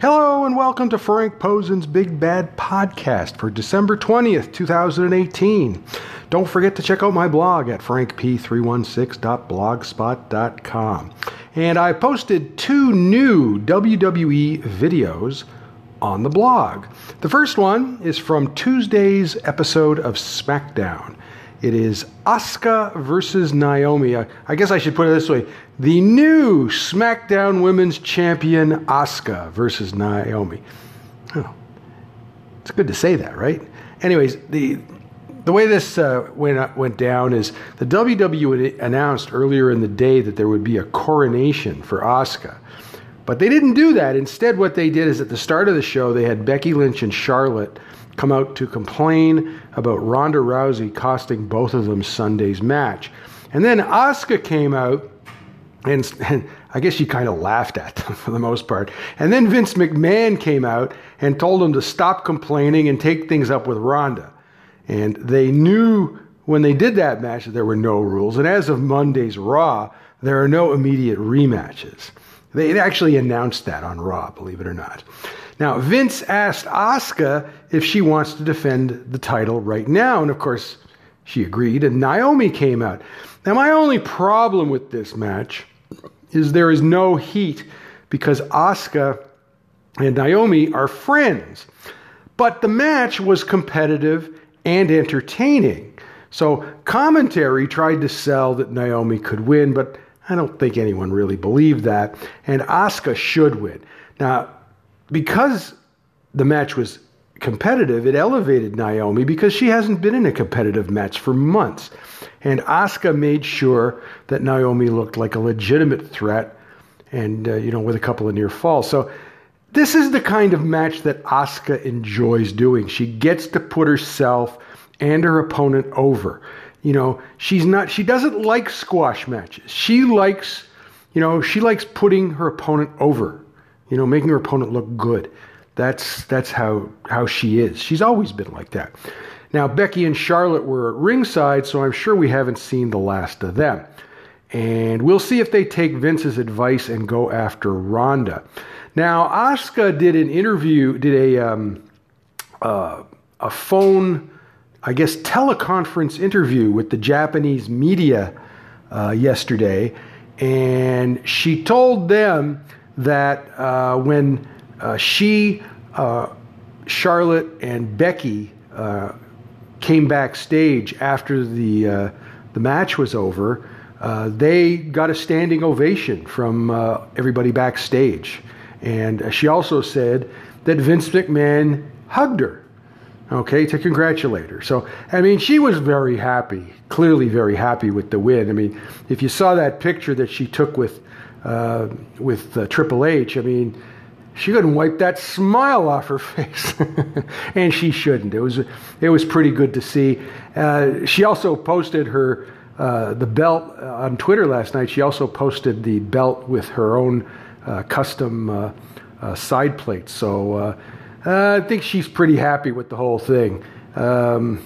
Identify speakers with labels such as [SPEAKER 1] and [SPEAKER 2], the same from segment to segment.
[SPEAKER 1] Hello and welcome to Frank Posen's Big Bad Podcast for December 20th, 2018. Don't forget to check out my blog at frankp316.blogspot.com. And I posted two new WWE videos on the blog. The first one is from Tuesday's episode of SmackDown. It is Asuka versus Naomi. I, I guess I should put it this way the new SmackDown Women's Champion Asuka versus Naomi. Oh, it's good to say that, right? Anyways, the the way this uh, went went down is the WWE announced earlier in the day that there would be a coronation for Asuka, but they didn't do that. Instead, what they did is at the start of the show they had Becky Lynch and Charlotte come out to complain about Ronda Rousey costing both of them Sunday's match, and then Asuka came out and, and, I guess she kind of laughed at them for the most part. And then Vince McMahon came out and told them to stop complaining and take things up with Ronda. And they knew when they did that match that there were no rules. And as of Monday's Raw, there are no immediate rematches. They actually announced that on Raw, believe it or not. Now, Vince asked Asuka if she wants to defend the title right now. And of course, she agreed. And Naomi came out. Now, my only problem with this match is there is no heat because Asuka and Naomi are friends. But the match was competitive and entertaining. So commentary tried to sell that Naomi could win, but I don't think anyone really believed that. And Asuka should win. Now, because the match was competitive, it elevated Naomi because she hasn't been in a competitive match for months. And Asuka made sure that Naomi looked like a legitimate threat and, uh, you know, with a couple of near falls. So this is the kind of match that Asuka enjoys doing. She gets to put herself and her opponent over. You know, she's not, she doesn't like squash matches. She likes, you know, she likes putting her opponent over, you know, making her opponent look good. That's, that's how, how she is. She's always been like that. Now, Becky and Charlotte were at ringside, so I'm sure we haven't seen the last of them. And we'll see if they take Vince's advice and go after Ronda. Now, Asuka did an interview, did a um, uh, a phone, I guess, teleconference interview with the Japanese media uh, yesterday, and she told them that uh, when uh, she, uh, Charlotte, and Becky uh, came backstage after the uh, the match was over, they got a standing ovation from everybody backstage, and she also said that Vince McMahon hugged her, okay, to congratulate her. So I mean, she was very happy, clearly very happy with the win. I mean, if you saw that picture that she took with uh, with uh, Triple H, I mean she couldn't wipe that smile off her face, and she shouldn't. It was it was pretty good to see. Uh, she also posted her uh, the belt uh, on Twitter last night. She also posted the belt with her own uh, custom side plates. So I think she's pretty happy with the whole thing, um,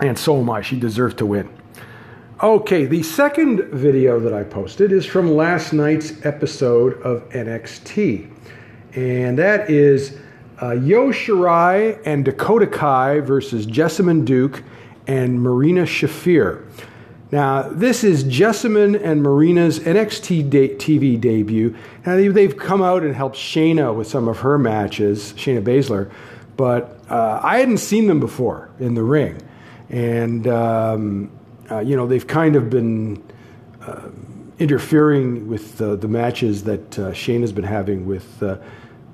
[SPEAKER 1] and so am I. She deserved to win. Okay, the second video that I posted is from last night's episode of NXT and that is uh, Io Shirai and Dakota Kai versus Jessamyn Duke and Marina Shafir. Now, this is Jessamyn and Marina's NXT de- TV debut. Now, they've come out and helped Shayna with some of her matches, Shayna Baszler, but uh, I hadn't seen them before in the ring. And, um, uh, you know, they've kind of been uh, interfering with the matches that uh, Shayna's been having with uh,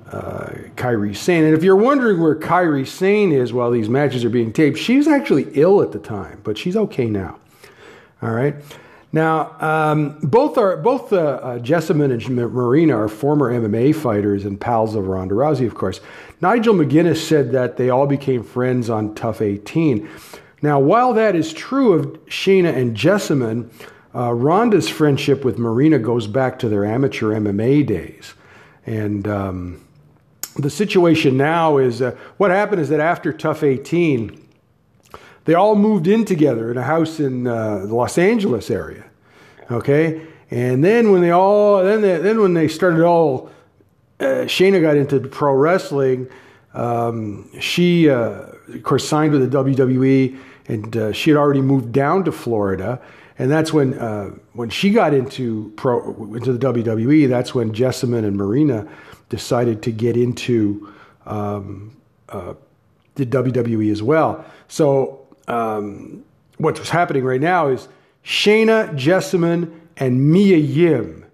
[SPEAKER 1] uh, Kairi Sane. And if you're wondering where Kairi Sane is while these matches are being taped, she's actually ill at the time, but she's okay now. All right. Now, um, both are both uh, uh, Jessamyn and Marina are former MMA fighters and pals of Ronda Rousey, of course. Nigel McGuinness said that they all became friends on TUF 18. Now, while that is true of Shayna and Jessamyn, uh, Ronda's friendship with Marina goes back to their amateur MMA days. And um, the situation now is uh, what happened is that after TUF 18, they all moved in together in a house in uh, the Los Angeles area. Okay, and then when they all then they, then when they started all uh, Shayna got into pro wrestling, um, she, uh, of course, signed with the WWE, and uh, she had already moved down to Florida. And that's when uh, when she got into pro into the WWE. That's when Jessamyn and Marina decided to get into um, uh, the WWE as well. So um, what's happening right now is Shayna, Jessamyn, and Mia Yim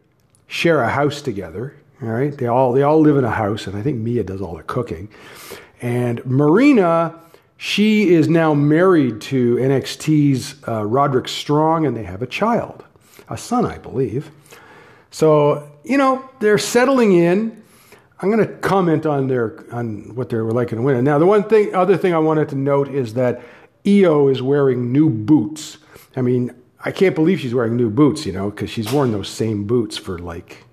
[SPEAKER 1] share a house together. All right, they all they all live in a house, and I think Mia does all the cooking. And Marina, she is now married to NXT's uh, Roderick Strong, and they have a child, a son, I believe. So you know they're settling in. I'm going to comment on their on what they're like in the winter. Now, the one thing, other thing I wanted to note is that Io is wearing new boots. I mean, I can't believe she's wearing new boots, you know, because she's worn those same boots for like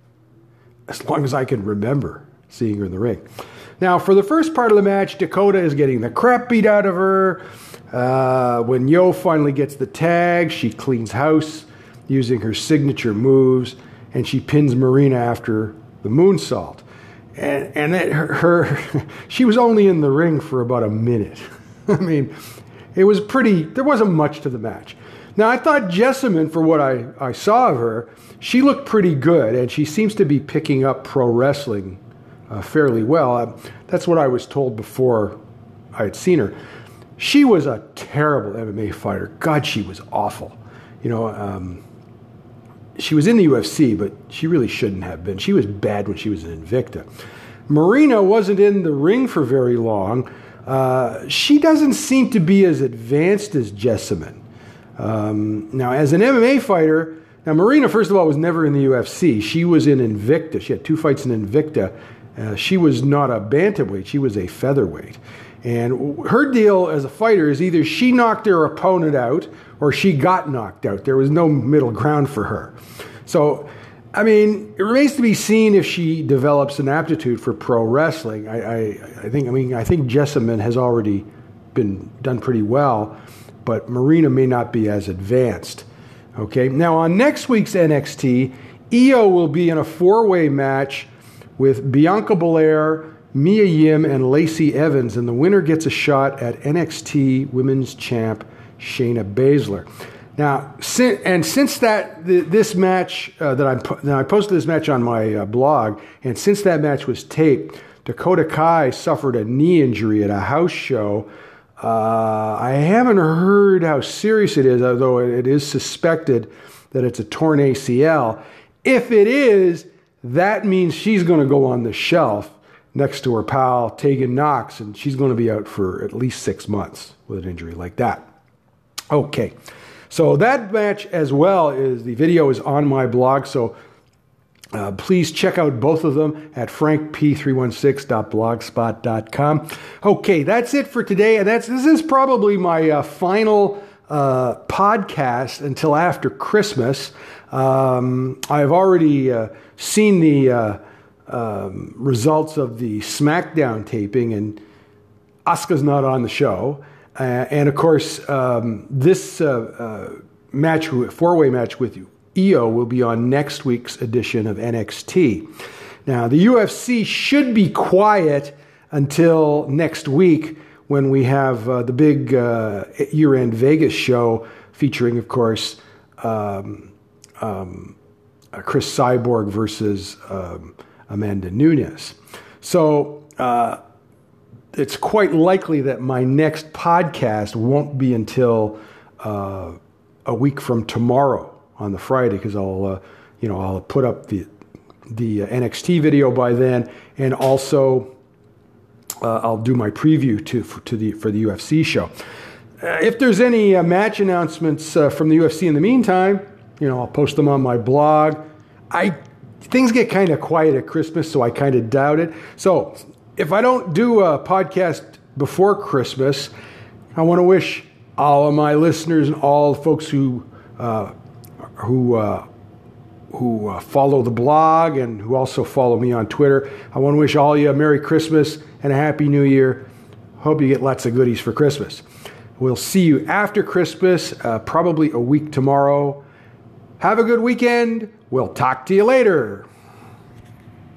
[SPEAKER 1] as long as I can remember seeing her in the ring. Now, for the first part of the match, Dakota is getting the crap beat out of her. Uh, when Io finally gets the tag, she cleans house using her signature moves, and she pins Marina after the moonsault. And, and her, her, she was only in the ring for about a minute. I mean, it was pretty, there wasn't much to the match. Now, I thought Jessamyn, for what I, I saw of her, she looked pretty good, and she seems to be picking up pro wrestling uh, fairly well. Uh, that's what I was told before I had seen her. She was a terrible MMA fighter. God, she was awful. You know, um, she was in the UFC, but she really shouldn't have been. She was bad when she was in Invicta. Marina wasn't in the ring for very long. Uh, she doesn't seem to be as advanced as Jessamyn. Um, now, as an MMA fighter, now, Marina, first of all, was never in the UFC. She was in Invicta. She had two fights in Invicta. Uh, she was not a bantamweight, she was a featherweight. And her deal as a fighter is either she knocked her opponent out or she got knocked out. There was no middle ground for her. So, I mean, it remains to be seen if she develops an aptitude for pro wrestling. I, I, I think, I mean, I think Jessamyn has already been done pretty well, but Marina may not be as advanced. Okay, now on next week's NXT, Io will be in a four way match with Bianca Belair, Mia Yim, and Lacey Evans, and the winner gets a shot at NXT Women's Champ Shayna Baszler. Now, and since that this match uh, that I I posted this match on my uh, blog, and since that match was taped, Dakota Kai suffered a knee injury at a house show uh, I haven't heard how serious it is, although it is suspected that it's a torn ACL. If it is, that means she's going to go on the shelf next to her pal Tegan Nox, and she's going to be out for at least six months with an injury like that. Okay, so that match as well is the video is on my blog, so uh, please check out both of them at frankp316.blogspot.com. Okay, that's it for today, and that's this is probably my uh, final uh, podcast until after Christmas. Um, I've already uh, seen the uh, um, results of the SmackDown taping, and Asuka's not on the show, and of course um, this match, four-way match with Io will be on next week's edition of NXT. Now, the UFC should be quiet until next week when we have uh, the big uh, year end Vegas show featuring, of course, um, um, uh, Cris Cyborg versus um, Amanda Nunes. So uh, it's quite likely that my next podcast won't be until uh, a week from tomorrow on the Friday because I'll, uh, you know, I'll put up the the uh, NXT video by then, and also uh, I'll do my preview to for, to the for the UFC show. Uh, if there's any uh, match announcements from the UFC in the meantime, you know, I'll post them on my blog. I things get kind of quiet at Christmas, so I kind of doubt it. So if I don't do a podcast before Christmas, I want to wish all of my listeners and all folks who uh, who uh, who uh, follow the blog and who also follow me on Twitter. I want to wish all you a Merry Christmas and a Happy New Year. Hope you get lots of goodies for Christmas. We'll see you after Christmas, uh, probably a week tomorrow. Have a good weekend. We'll talk to you later.